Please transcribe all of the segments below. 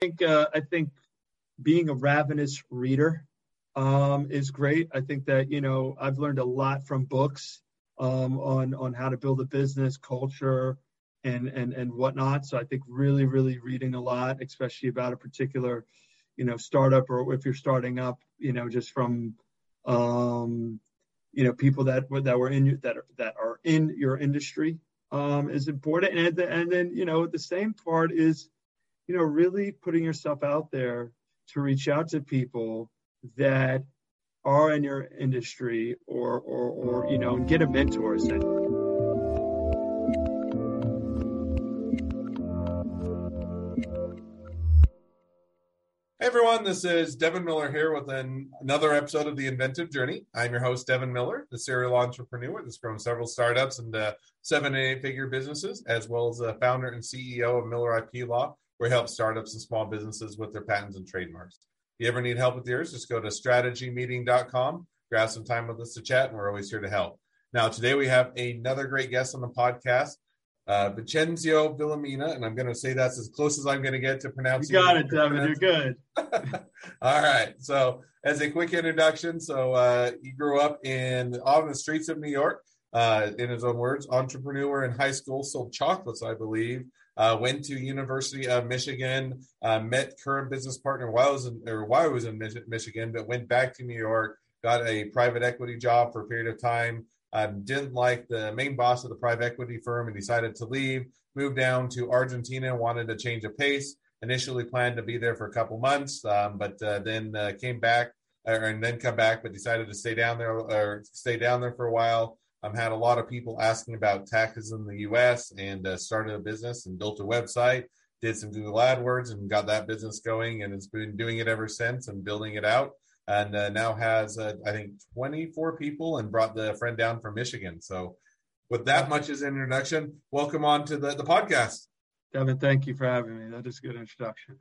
think uh, I think being a ravenous reader um, is great. I think that you know I've learned a lot from books um, on on how to build a business, culture, and and and whatnot. So I think really really reading a lot, especially about a particular you know startup or if you're starting up, you know just from um, you know people that that were in that are, that are in your industry um, is important, and and then you know the same part is you know really putting yourself out there to reach out to people that are in your industry or or or you know get a mentor. Hey everyone, this is Devin Miller here with an, another episode of The Inventive Journey. I'm your host, Devin Miller, the serial entrepreneur that's grown several startups into seven and eight figure businesses, as well as the founder and CEO of Miller IP Law, we help startups and small businesses with their patents and trademarks. If you ever need help with yours, just go to strategymeeting.com, grab some time with us to chat, and we're always here to help. Now, today we have another great guest on the podcast, uh, Vincenzo Villamena, and I'm going to say that's as close as I'm going to get to pronouncing. It. You got it, Devin. You're good. All right. So, as a quick introduction, so uh, he grew up in on the streets of New York. Uh, in his own words, entrepreneur in high school, sold chocolates, I believe. Uh, went to University of Michigan, uh, met current business partner while I was in, or while I was in Michigan, but went back to New York, got a private equity job for a period of time. Um, didn't like the main boss of the private equity firm and decided to leave. Moved down to Argentina, wanted to change of pace. Initially planned to be there for a couple months, um, but uh, then uh, came back and then come back, but decided to stay down there or stay down there for a while. I've had a lot of people asking about taxes in the U.S. and uh, started a business and built a website. Did some Google AdWords and got that business going, and has been doing it ever since and building it out. And uh, now has uh, I think 24 people and brought the friend down from Michigan. So, with that much as an introduction, welcome on to the, the podcast. Devin, thank you for having me. That is a good introduction.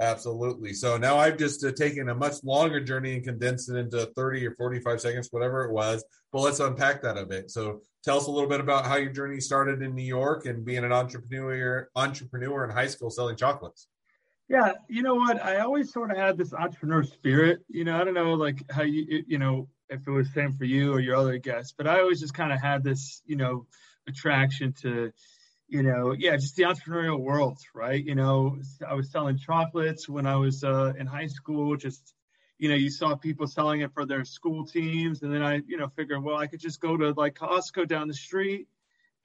Absolutely. So now I've just uh, taken a much longer journey and condensed it into 30 or 45 seconds, whatever it was. But let's unpack that a bit. So tell us a little bit about how your journey started in New York and being an entrepreneur entrepreneur in high school selling chocolates. Yeah, you know what? I always sort of had this entrepreneur spirit. You know, I don't know like how you you know if it was same for you or your other guests, but I always just kind of had this you know attraction to you know, yeah, just the entrepreneurial world, right? You know, I was selling chocolates when I was uh, in high school. Just, you know, you saw people selling it for their school teams, and then I, you know, figured, well, I could just go to like Costco down the street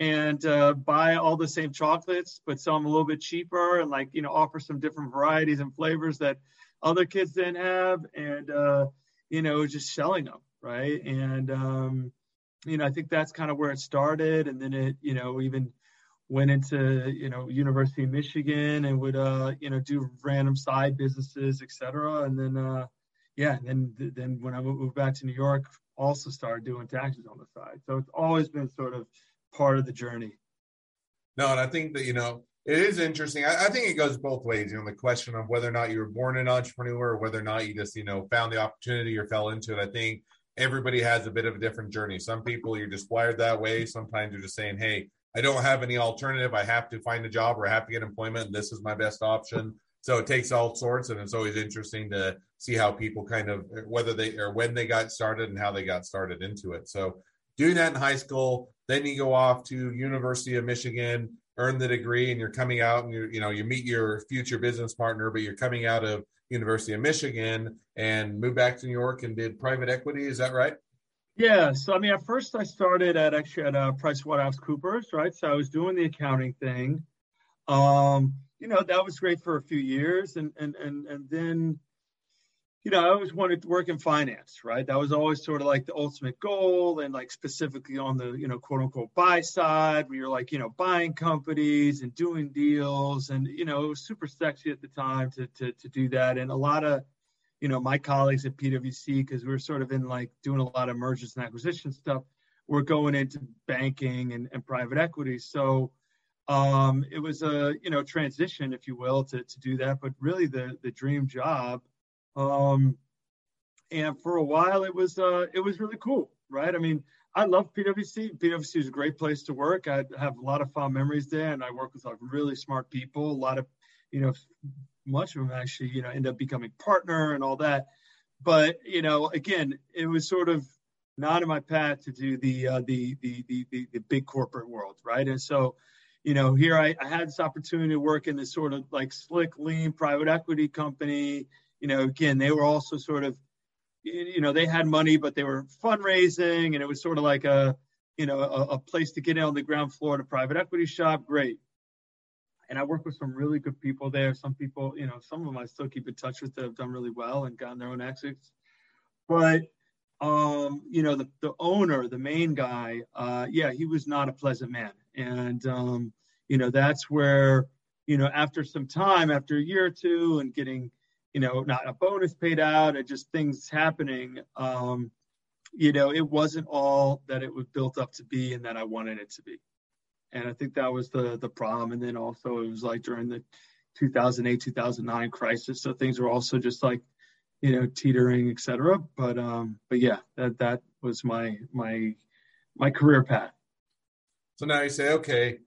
and uh, buy all the same chocolates, but sell them a little bit cheaper, and like, you know, offer some different varieties and flavors that other kids didn't have, and uh, you know, just selling them, right? And um, you know, I think that's kind of where it started, and then it, you know, even went into you know University of Michigan and would uh you know do random side businesses, etc. And then uh yeah, and then then when I moved back to New York, also started doing taxes on the side. So it's always been sort of part of the journey. No, and I think that you know it is interesting. I, I, think it goes both ways. You know, the question of whether or not you were born an entrepreneur or whether or not you just, you know, found the opportunity or fell into it. I think everybody has a bit of a different journey. Some people you're just wired that way. Sometimes you're just saying, hey, I don't have any alternative. I have to find a job or I have to get employment. And this is my best option. So it takes all sorts, and it's always interesting to see how people kind of whether they or when they got started and how they got started into it. So doing that in high school, then you go off to University of Michigan, earn the degree, and you're coming out and you you know you meet your future business partner, but you're coming out of University of Michigan and moved back to New York and did private equity. Is that right? Yeah, so I mean, at first I started at actually at uh, PricewaterhouseCoopers, right? So I was doing the accounting thing. Um, you know, that was great for a few years, and and and and then, you know, I always wanted to work in finance, right? That was always sort of like the ultimate goal, and like specifically on the you know quote unquote buy side, where you're like you know buying companies and doing deals, and you know it was super sexy at the time to to to do that, and a lot of you know, my colleagues at PwC, because we are sort of in like doing a lot of mergers and acquisition stuff, we're going into banking and, and private equity. So um, it was a, you know, transition, if you will, to, to do that, but really the, the dream job. Um, and for a while it was, uh, it was really cool, right? I mean, I love PwC. PwC is a great place to work. I have a lot of fond memories there and I work with like really smart people, a lot of, you know, much of them actually, you know, end up becoming partner and all that. But you know, again, it was sort of not in my path to do the uh, the, the, the the the big corporate world, right? And so, you know, here I, I had this opportunity to work in this sort of like slick, lean private equity company. You know, again, they were also sort of, you know, they had money, but they were fundraising, and it was sort of like a, you know, a, a place to get in on the ground floor to private equity shop. Great. And I work with some really good people there. Some people, you know, some of them I still keep in touch with that have done really well and gotten their own exits. But um, you know, the, the owner, the main guy, uh, yeah, he was not a pleasant man. And, um, you know, that's where, you know, after some time, after a year or two and getting, you know, not a bonus paid out and just things happening, um, you know, it wasn't all that it was built up to be and that I wanted it to be. And I think that was the the problem. And then also it was like during the 2008, 2009 crisis. So things were also just like you know, teetering, etc. But um, but yeah, that that was my my my career path. So now you say, okay,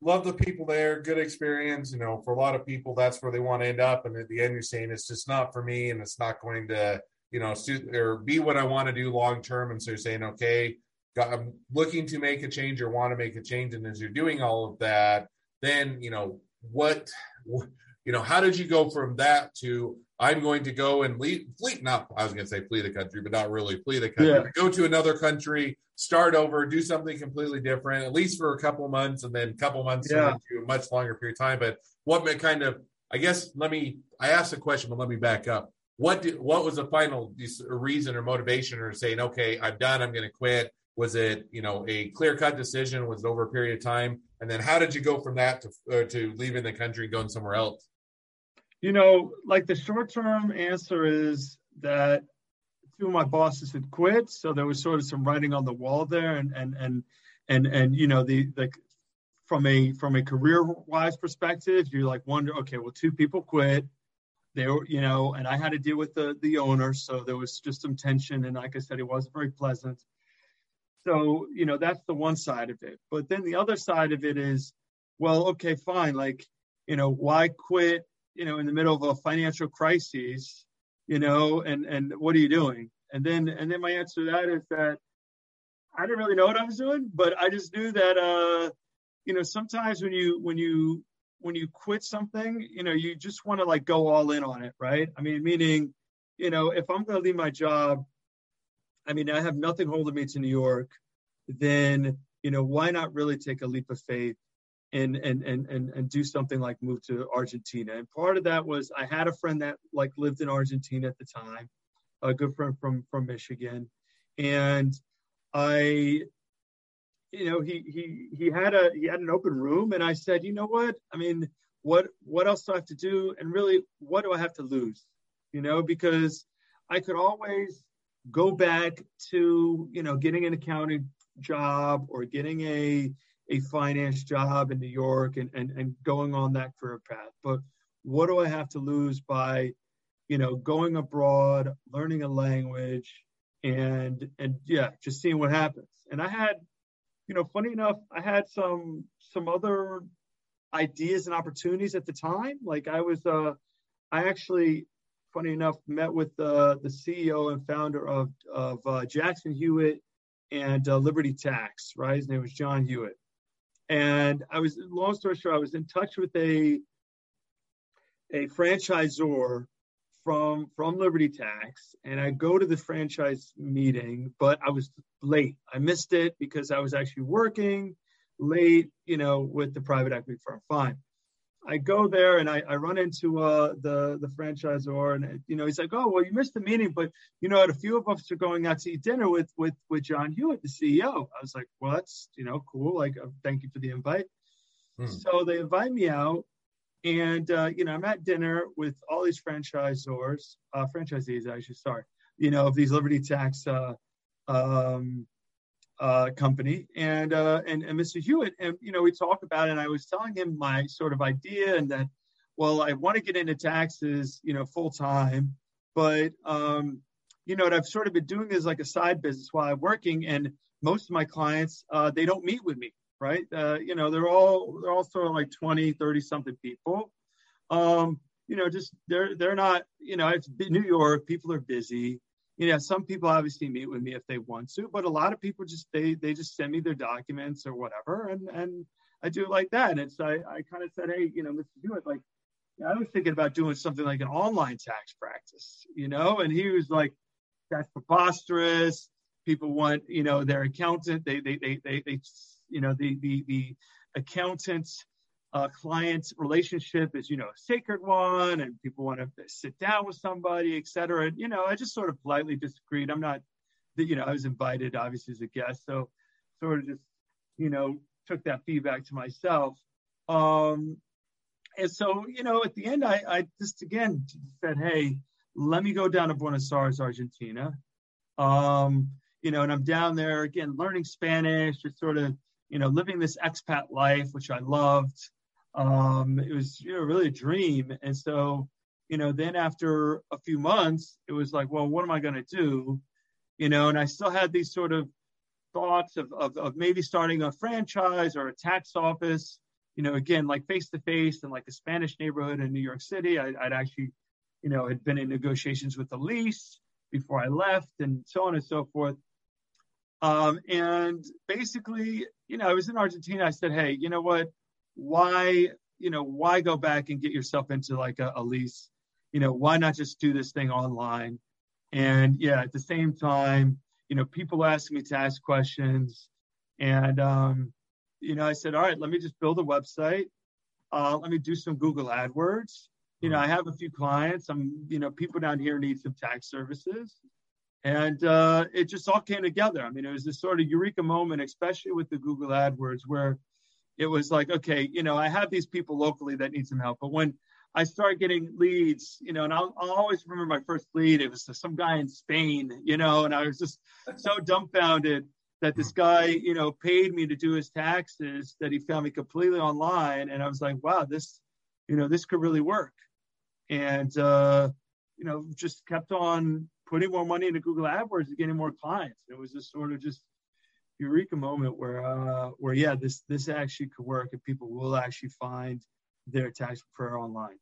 love the people there, good experience. You know, for a lot of people, that's where they want to end up. And at the end, you're saying it's just not for me, and it's not going to, you know, suit or be what I want to do long term. And so you're saying, okay, I'm um, looking to make a change or want to make a change. And as you're doing all of that, then you know what, you know, how did you go from that to I'm going to go and leave, flee, not, I was going to say flee the country, but not really flee the country. Yeah. Go to another country, start over, do something completely different, at least for a couple months, and then a couple months yeah. into a much longer period of time. But what kind of, I guess, let me, I asked a question, but let me back up. What did, what was the final reason or motivation or saying, okay, I'm done, I'm going to quit? Was it, you know, a clear cut decision? Was it over a period of time? And then how did you go from that to, uh, to leaving the country and going somewhere else? You know, like the short term answer is that two of my bosses had quit, so there was sort of some writing on the wall there, and and and and and you know the the from a from a career wise perspective, you like wonder, okay, well, two people quit. They were, you know, and I had to deal with the the owner, so there was just some tension, and like I said, it wasn't very pleasant. So you know, that's the one side of it. But then the other side of it is, well, okay, fine, like you know, why quit you know, in the middle of a financial crisis, you know, and and what are you doing? And then and then my answer to that is that I didn't really know what I was doing, but I just knew that uh, you know, sometimes when you when you when you quit something, you know, you just want to like go all in on it, right? I mean, meaning, you know, if I'm going to leave my job, I mean, I have nothing holding me to New York, then, you know, why not really take a leap of faith and and and and and do something like move to Argentina. And part of that was I had a friend that like lived in Argentina at the time, a good friend from from Michigan, and I, you know, he he he had a he had an open room, and I said, you know what? I mean, what what else do I have to do? And really, what do I have to lose? You know, because I could always go back to you know getting an accounting job or getting a a finance job in New York and, and, and going on that career path. But what do I have to lose by, you know, going abroad, learning a language, and and yeah, just seeing what happens. And I had, you know, funny enough, I had some some other ideas and opportunities at the time. Like I was, uh, I actually, funny enough, met with uh, the CEO and founder of of uh, Jackson Hewitt and uh, Liberty Tax. Right, his name was John Hewitt and I was, long story short, I was in touch with a a franchisor from from Liberty Tax, and I go to the franchise meeting, but I was late. I missed it because I was actually working late, you know, with the private equity firm. Fine. I go there and I, I run into uh, the the franchisor and you know he's like, oh well, you missed the meeting, but you know, a few of us are going out to eat dinner with with with John Hewitt, the CEO. I was like, well, that's you know cool. Like, uh, thank you for the invite. Hmm. So they invite me out, and uh, you know, I'm at dinner with all these franchisors, uh, franchisees, I should start. You know, of these Liberty Tax uh, um, uh, company and, uh, and and Mr. Hewitt, and you know we talked about it. and I was telling him my sort of idea and that, well, I want to get into taxes, you know, full time, but um, you know, what I've sort of been doing is like a side business while I'm working, and most of my clients uh, they don't meet with me, right? Uh, you know, they're all they're all sort of like 20, 30 something people. Um, you know, just they're they're not, you know, it's New York. People are busy. You know, some people obviously meet with me if they want to, but a lot of people just they they just send me their documents or whatever, and and I do it like that. And so I, I kind of said, hey, you know, do it like. I was thinking about doing something like an online tax practice, you know, and he was like, that's preposterous. People want, you know, their accountant. They, they, they, they, they you know, the, the, the accountant uh, client relationship is, you know, a sacred one, and people want to sit down with somebody, et cetera. And, you know, I just sort of politely disagreed. I'm not, you know, I was invited obviously as a guest, so sort of just, you know, took that feedback to myself. Um, and so, you know, at the end, I, I just again said, hey, let me go down to Buenos Aires, Argentina. Um, you know, and I'm down there again, learning Spanish, just sort of, you know, living this expat life, which I loved. Um, it was, you know, really a dream. And so, you know, then after a few months, it was like, well, what am I going to do? You know, and I still had these sort of thoughts of, of, of maybe starting a franchise or a tax office, you know, again, like face to face in like a Spanish neighborhood in New York City. I, would actually, you know, had been in negotiations with the lease before I left and so on and so forth. Um, and basically, you know, I was in Argentina. I said, hey, you know what? Why, you know, why go back and get yourself into like a, a lease? You know, why not just do this thing online? And yeah, at the same time, you know, people ask me to ask questions. And, um, you know, I said, all right, let me just build a website. Uh, let me do some Google AdWords. You know, I have a few clients. I'm, you know, people down here need some tax services. And uh, it just all came together. I mean, it was this sort of eureka moment, especially with the Google AdWords, where it was like, okay, you know, I have these people locally that need some help. But when I started getting leads, you know, and I'll, I'll, always remember my first lead. It was some guy in Spain, you know, and I was just so dumbfounded that this guy, you know, paid me to do his taxes, that he found me completely online. And I was like, wow, this, you know, this could really work. And, uh, you know, just kept on putting more money into Google AdWords and getting more clients. It was just sort of just eureka moment where, uh, where yeah, this this actually could work, and people will actually find their tax preparer online.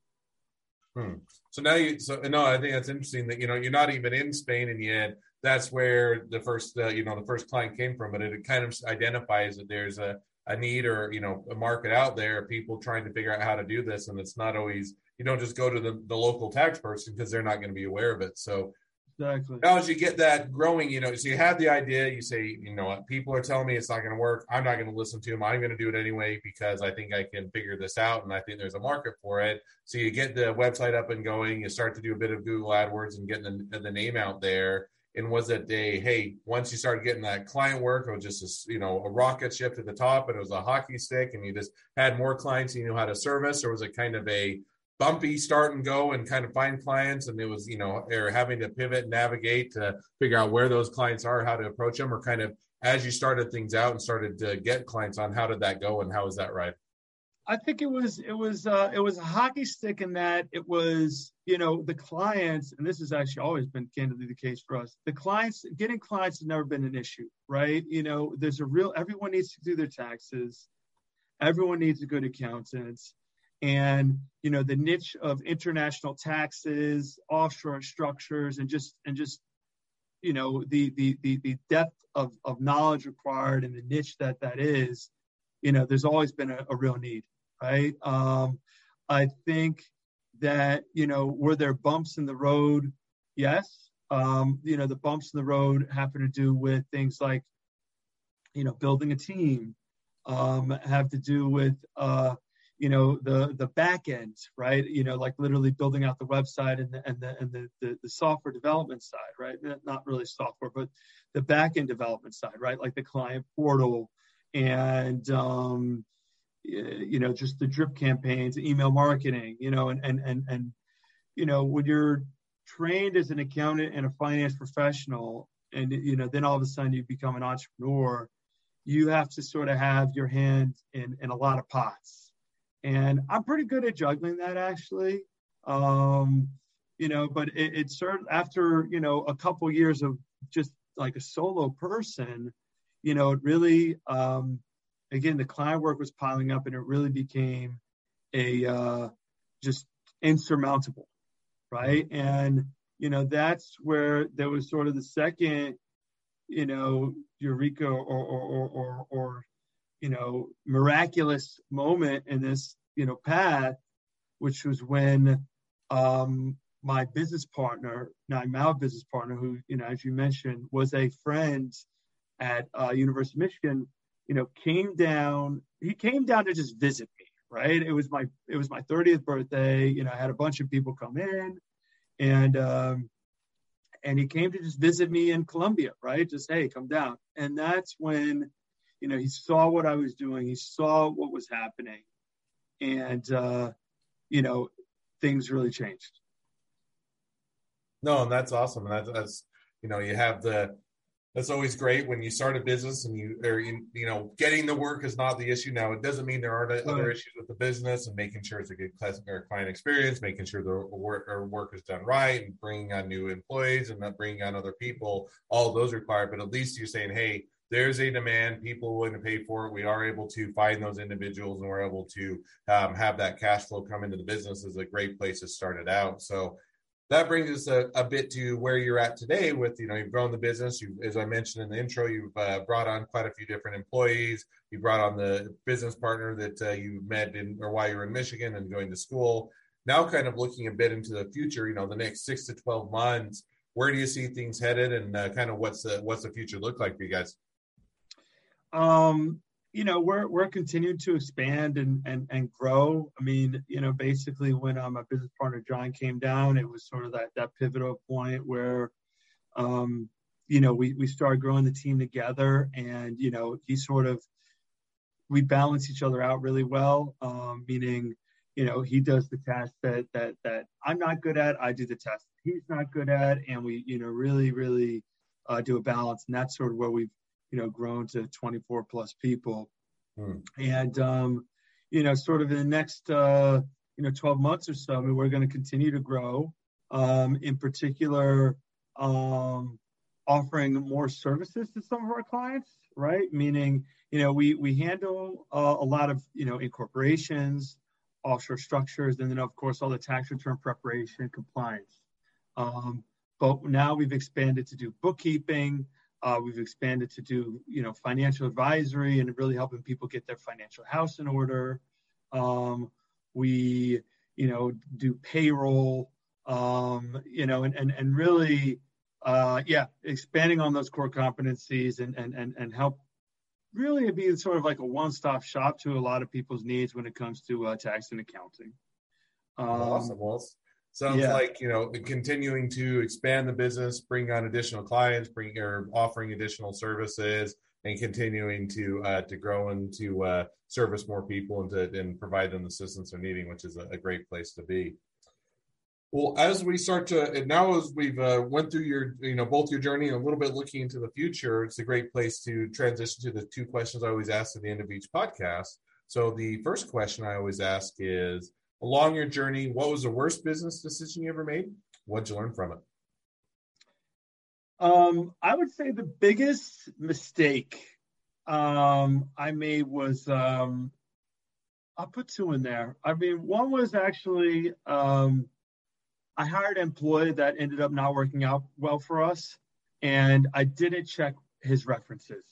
Hmm. So now you, so no, I think that's interesting that you know you're not even in Spain, and yet that's where the first, uh, you know, the first client came from. But it kind of identifies that there's a a need or you know a market out there, people trying to figure out how to do this, and it's not always you don't just go to the, the local tax person because they're not going to be aware of it. So Exactly. Now, as you get that growing, you know, so you have the idea, you say, you know what, people are telling me it's not going to work. I'm not going to listen to them. I'm going to do it anyway because I think I can figure this out and I think there's a market for it. So you get the website up and going. You start to do a bit of Google AdWords and getting the, the name out there. And was it a hey, once you started getting that client work, it was just a, you know a rocket ship to the top, and it was a hockey stick, and you just had more clients you knew how to service, or was it kind of a bumpy start and go and kind of find clients. And it was you know or having to pivot and navigate to figure out where those clients are how to approach them or kind of as you started things out and started to get clients on how did that go and how was that right i think it was it was uh it was a hockey stick in that it was you know the clients and this has actually always been candidly the case for us the clients getting clients has never been an issue right? You know there's a real everyone needs to do their taxes. Everyone needs a good accountant and you know the niche of international taxes offshore structures and just and just you know the the the, the depth of, of knowledge required and the niche that that is you know there's always been a, a real need right? Um, i think that you know were there bumps in the road? Yes. Um, you know the bumps in the road happen to do with things like you know building a team um, have to do with uh, you know the the back end right? You know like literally building out the website and the and the and the, the, the software development side right? Not really software but the back end development side right? Like the client portal and um you know just the drip campaigns email marketing you know and and and, and you know when you're trained as an accountant and a finance professional and you know then all of a sudden you become an entrepreneur you have to sort of have your hand in in a lot of pots and I'm pretty good at juggling that actually. Um, you know, but it, it after you know a couple years of just like a solo person, you know, it really um, again the client work was piling up, and it really became a uh, just insurmountable, right? And you know that's where there was sort of the second, you know, eureka or or or or, or you know miraculous moment in this you know path, which was when um, my business partner, my Mao business partner, who you know as you mentioned was a friend at uh, University of Michigan, you know, came down. He came down to just visit me. Right. It was my it was my 30th birthday. You know, I had a bunch of people come in, and um, and he came to just visit me in Colombia. Right. Just hey, come down. And that's when, you know, he saw what I was doing. He saw what was happening, and uh, you know, things really changed. No, and that's awesome. And that's, that's you know, you have the that's always great when you start a business and you or you, you know getting the work is not the issue now it doesn't mean there aren't right. other issues with the business and making sure it's a good client experience making sure the work or work is done right and bringing on new employees and not bringing on other people all those required but at least you're saying hey there's a demand. People willing to pay for it. We are able to find those individuals and we're able to um, have that cash flow come into the business is a great place to start it out. So that brings us a, a, bit to where you're at today with you know you've grown the business. You as i mentioned in the intro you've uh, brought on quite a few different employees. You brought on the business partner that uh, you met in or while you were in michigan and going to school. Now kind of looking a bit into the future you know the next six to 12 months where do you see things headed and uh, kind of what's the what's the future look like for you guys um you know we're we're continuing to expand and and and grow. I mean you know basically when um, my business partner john came down it was sort of that that pivotal point where um you know we we started growing the team together and you know he sort of we balance each other out really well um meaning you know he does the task that that that i'm not good at i do the task he's not good at and we you know really really uh, do a balance. And that's sort of where we've you know grown to 24 plus people. Hmm. and um, you know sort of in the next uh, you know 12 months or so I mean, we're going to continue to grow um, in particular um, offering more services to some of our clients right? Meaning you know we we handle uh, a lot of you know incorporations offshore structures and then of course all the tax return preparation compliance. Um, but now we've expanded to do bookkeeping uh, we've expanded to do, you know, financial advisory and really helping people get their financial house in order. Um, we, you know, do payroll, um, you know, and and and really, uh, yeah, expanding on those core competencies and and and and help really be sort of like a one-stop shop to a lot of people's needs when it comes to uh, tax and accounting. Um, awesome. Well, Sounds yeah. like you know continuing to expand the business, bring on additional clients, bring or offering additional services, and continuing to uh, to grow and to uh, service more people and to and provide them the assistance they're needing, which is a, a great place to be. Well, as we start to and now, as we've uh, went through your, you know, both your journey and a little bit looking into the future, it's a great place to transition to the two questions I always ask at the end of each podcast. So the first question I always ask is, along your journey, what was the worst business decision you ever made? What'd you learn from it? Um, I would say the biggest mistake um, I made was um, I'll put two in there. I mean, one was actually um, I hired an employee that ended up not working out well for us, and I didn't check his references.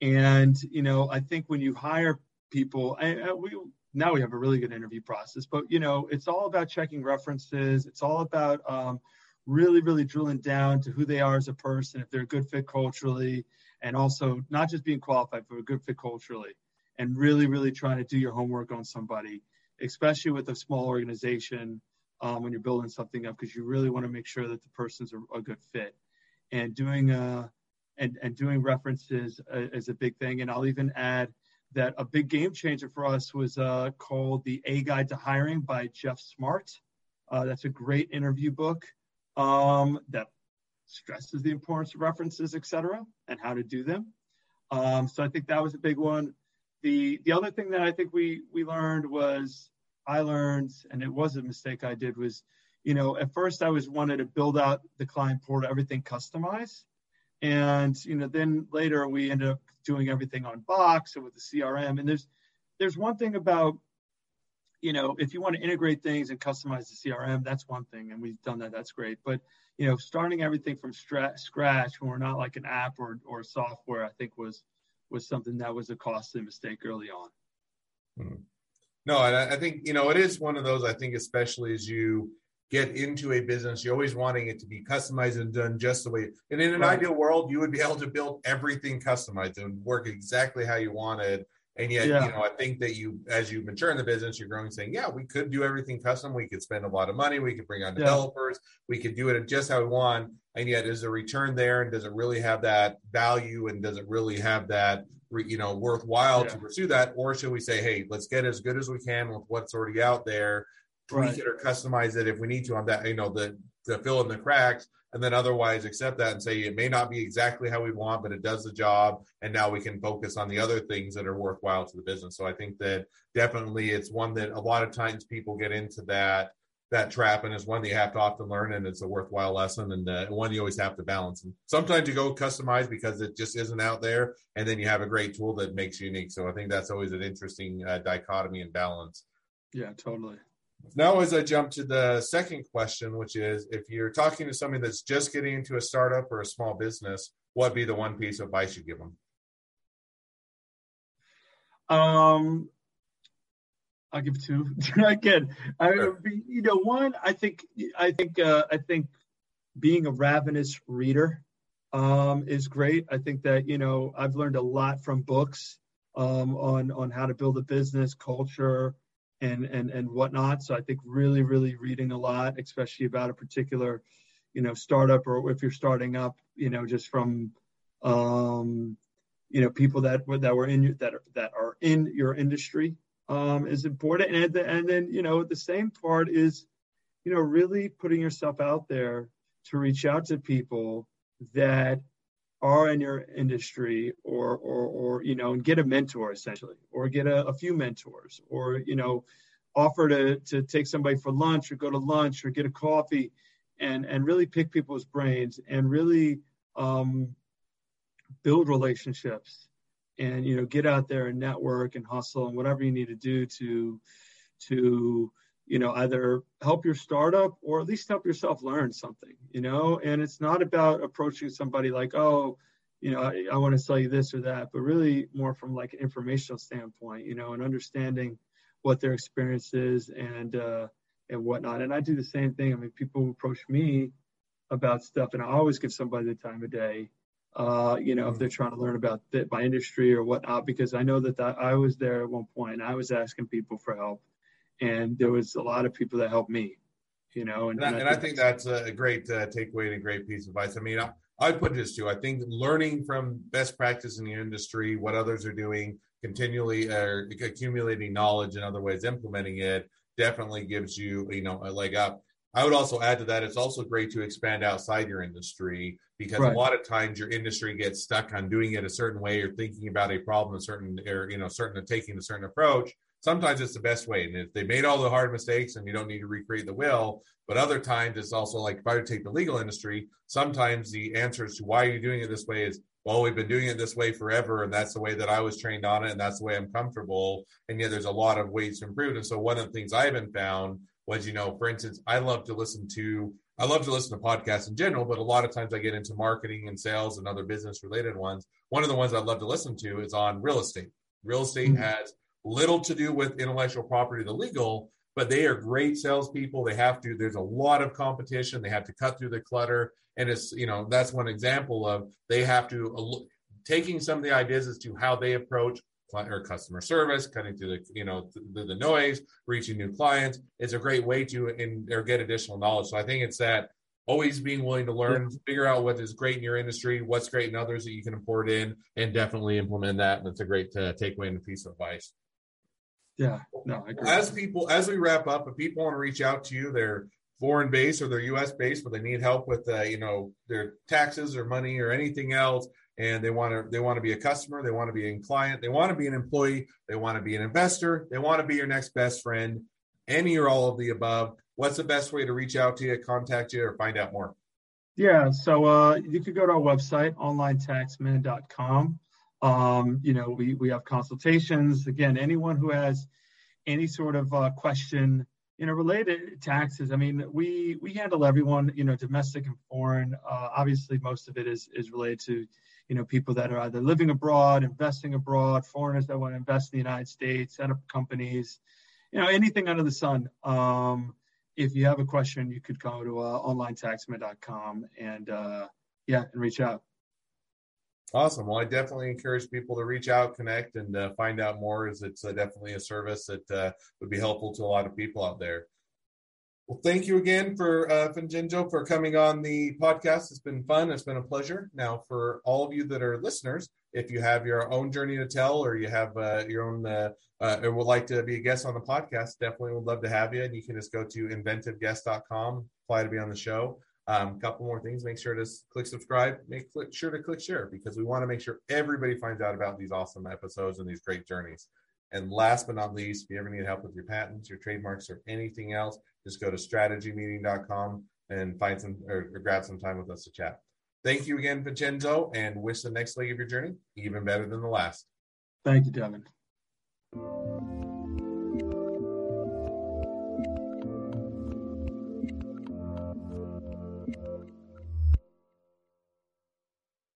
And you know, I think when you hire people, I, I, we now we have a really good interview process. But you know, it's all about checking references. It's all about um, really, really drilling down to who they are as a person, if they're a good fit culturally, and also not just being qualified, but a good fit culturally, and really, really trying to do your homework on somebody, especially with a small organization um, when you're building something up, because you really want to make sure that the person's a, a good fit. And doing uh, and and doing references uh, is a big thing. And I'll even add that a big game changer for us was uh, called The A Guide to Hiring by Geoff Smart. Uh, that's a great interview book um, that stresses the importance of references, et cetera, and how to do them. Um, so I think that was a big one. The, the other thing that I think we, we learned was, I learned, and it was a mistake I did, was, you know, at first I was wanted to build out the client portal, everything customized. And, you know, then later we ended up doing everything on Box and with the CRM. And there's there's one thing about you know, if you want to integrate things and customize the CRM, that's one thing, and we've done that. That's great. But you know, starting everything from stra- scratch when we're not like an app or or software, I think was was something that was a costly mistake early on. Hmm. No, and I think you know it is one of those. I think especially as you get into a business, you're always wanting it to be customized and done just the way. And in an right. ideal world, you would be able to build everything customized and work exactly how you wanted and yet, yeah. you know, I think that you, as you mature in the business, you're growing, saying, "Yeah, we could do everything custom. We could spend a lot of money. We could bring on developers. Yeah. We could do it just how we want." And yet, is the return there? And does it really have that value? And does it really have that, you know, worthwhile yeah. to pursue that? Or should we say, "Hey, let's get as good as we can with what's already out there, tweak right. it or customize it if we need to on that, you know, the to fill in the cracks." and then otherwise accept that and say it may not be exactly how we want, but it does the job. And now we can focus on the other things that are worthwhile to the business. So I think that definitely it's one that a lot of times people get into that that trap, and it's one that you have to often learn, and it's a worthwhile lesson, and uh, one you always have to balance. And sometimes you go customize because it just isn't out there, and then you have a great tool that makes you unique. So I think that's always an interesting uh, dichotomy and balance. Yeah, totally. Now, as I jump to the second question, which is if you're talking to somebody that's just getting into a startup or a small business, what be the one piece of advice you give them? Um, I'll give two. Again, I, you know, one, I think, I think, uh, I think being a ravenous reader um, is great. I think that you know I've learned a lot from books um, on on how to build a business, culture, and and and whatnot. So I think really, really reading a lot, especially about a particular, you know, startup or if you're starting up, you know, just from, um, you know, people that were that were in your, that are, that are in your industry um, is important. And and then you know the same part is, you know, really putting yourself out there to reach out to people that are in your industry or or or you know and get a mentor essentially or get a, a, few mentors or you know offer to to take somebody for lunch or go to lunch or get a coffee and and really pick people's brains and really um, build relationships and you know get out there and network and hustle and whatever you need to do to to you know either help your startup or at least help yourself learn something you know? And it's not about approaching somebody like oh you know i, I want to sell you this or that but really more from like an informational standpoint you know and understanding what their experience is and uh and whatnot. And i do the same thing. I mean people approach me about stuff and i always give somebody the time of day uh, you know, if they're trying to learn about the, my industry or whatnot, because I know that, that I was there at one point and I was asking people for help and there was a lot of people that helped me you know and, and, I, and I, think that's a great uh, takeaway and a great piece of advice. I mean I, I put this too i think learning from best practice in the industry what others are doing continually uh, accumulating knowledge in other ways implementing it definitely gives you you know a leg up. I would also add to that, it's also great to expand outside your industry because right. a lot of times your industry gets stuck on doing it a certain way or thinking about a problem a certain or you know certain taking a certain approach sometimes it's the best way. And if they made all the hard mistakes and you don't need to recreate the will, but other times it's also like if I would take the legal industry, sometimes the answers to why are you doing it this way is, well, we've been doing it this way forever, and that's the way that I was trained on it, and that's the way I'm comfortable. And yet there's a lot of ways to improve. And so one of the things I haven't found was, you know, for instance, I love to listen to I love to listen to podcasts in general, but a lot of times I get into marketing and sales and other business related ones. One of the ones I love to listen to is on real estate. Real estate mm-hmm. has little to do with intellectual property, the legal, but they are great salespeople. They have to, there's a lot of competition. They have to cut through the clutter. And it's, you know, that's one example of they have to, uh, taking some of the ideas as to how they approach client or customer service, cutting through the, you know, the, the noise, reaching new clients. It's a great way to, in, or get additional knowledge. So I think it's that always being willing to learn, figure out what is great in your industry, what's great in others that you can import in, and definitely implement that. And it's a great uh, takeaway and a piece of advice. Yeah, no, I agree. As people, as we wrap up, if people want to reach out to you, they're foreign based or they're U.S. based, but they need help with, uh, you know, their taxes or money or anything else, and they want to, they want to be a customer, they want to be a client, they want to be an employee, they want to be an investor, they want to be your next best friend, any or all of the above. What's the best way to reach out to you, contact you, or find out more? Yeah, so uh, you could go to our website, onlinetaxman.com. Um, you know, we, we have consultations. Again, anyone who has any sort of uh, question, you know, related taxes. I mean, we we handle everyone, you know, domestic and foreign. Uh, obviously, most of it is is related to, you know, people that are either living abroad, investing abroad, foreigners that want to invest in the United States, set up companies, you know, anything under the sun. Um, if you have a question, you could go to uh, onlinetaxman.com and uh, yeah, and reach out. Awesome. Well, I definitely encourage people to reach out, connect, and uh, find out more. As it's uh, definitely a service that uh, would be helpful to a lot of people out there. Well, thank you again for uh, Vincenzo for coming on the podcast. It's been fun. It's been a pleasure. Now, for all of you that are listeners, if you have your own journey to tell or you have uh, your own uh, uh, or would like to be a guest on the podcast, definitely would love to have you. And you can just go to inventiveguest.com, apply to be on the show. A um, couple more things. Make sure to click subscribe. Make click, sure to click share because we want to make sure everybody finds out about these awesome episodes and these great journeys. And last but not least, if you ever need help with your patents, your trademarks, or anything else, just go to strategymeeting.com and find some or, or grab some time with us to chat. Thank you again, Vincenzo, and wish the next leg of your journey even better than the last. Thank you, Devin.